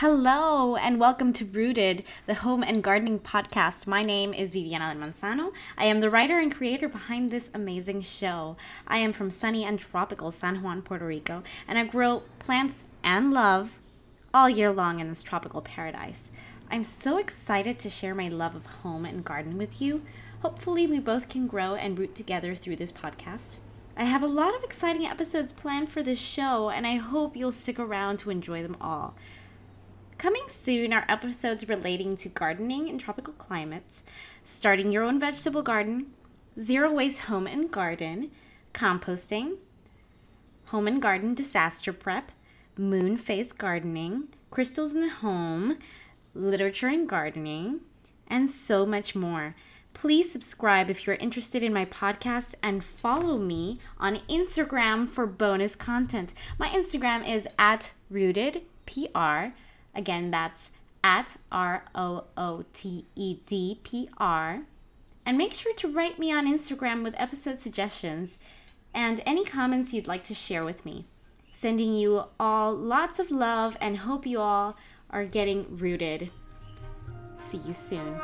Hello, and welcome to Rooted, the home and gardening podcast. My name is Viviana del Manzano. I am the writer and creator behind this amazing show. I am from sunny and tropical San Juan, Puerto Rico, and I grow plants and love all year long in this tropical paradise. I'm so excited to share my love of home and garden with you. Hopefully, we both can grow and root together through this podcast. I have a lot of exciting episodes planned for this show, and I hope you'll stick around to enjoy them all. Coming soon are episodes relating to gardening in tropical climates, starting your own vegetable garden, zero waste home and garden, composting, home and garden disaster prep, moon phase gardening, crystals in the home, literature and gardening, and so much more. Please subscribe if you're interested in my podcast and follow me on Instagram for bonus content. My Instagram is at rootedpr. Again, that's at R O O T E D P R. And make sure to write me on Instagram with episode suggestions and any comments you'd like to share with me. Sending you all lots of love and hope you all are getting rooted. See you soon.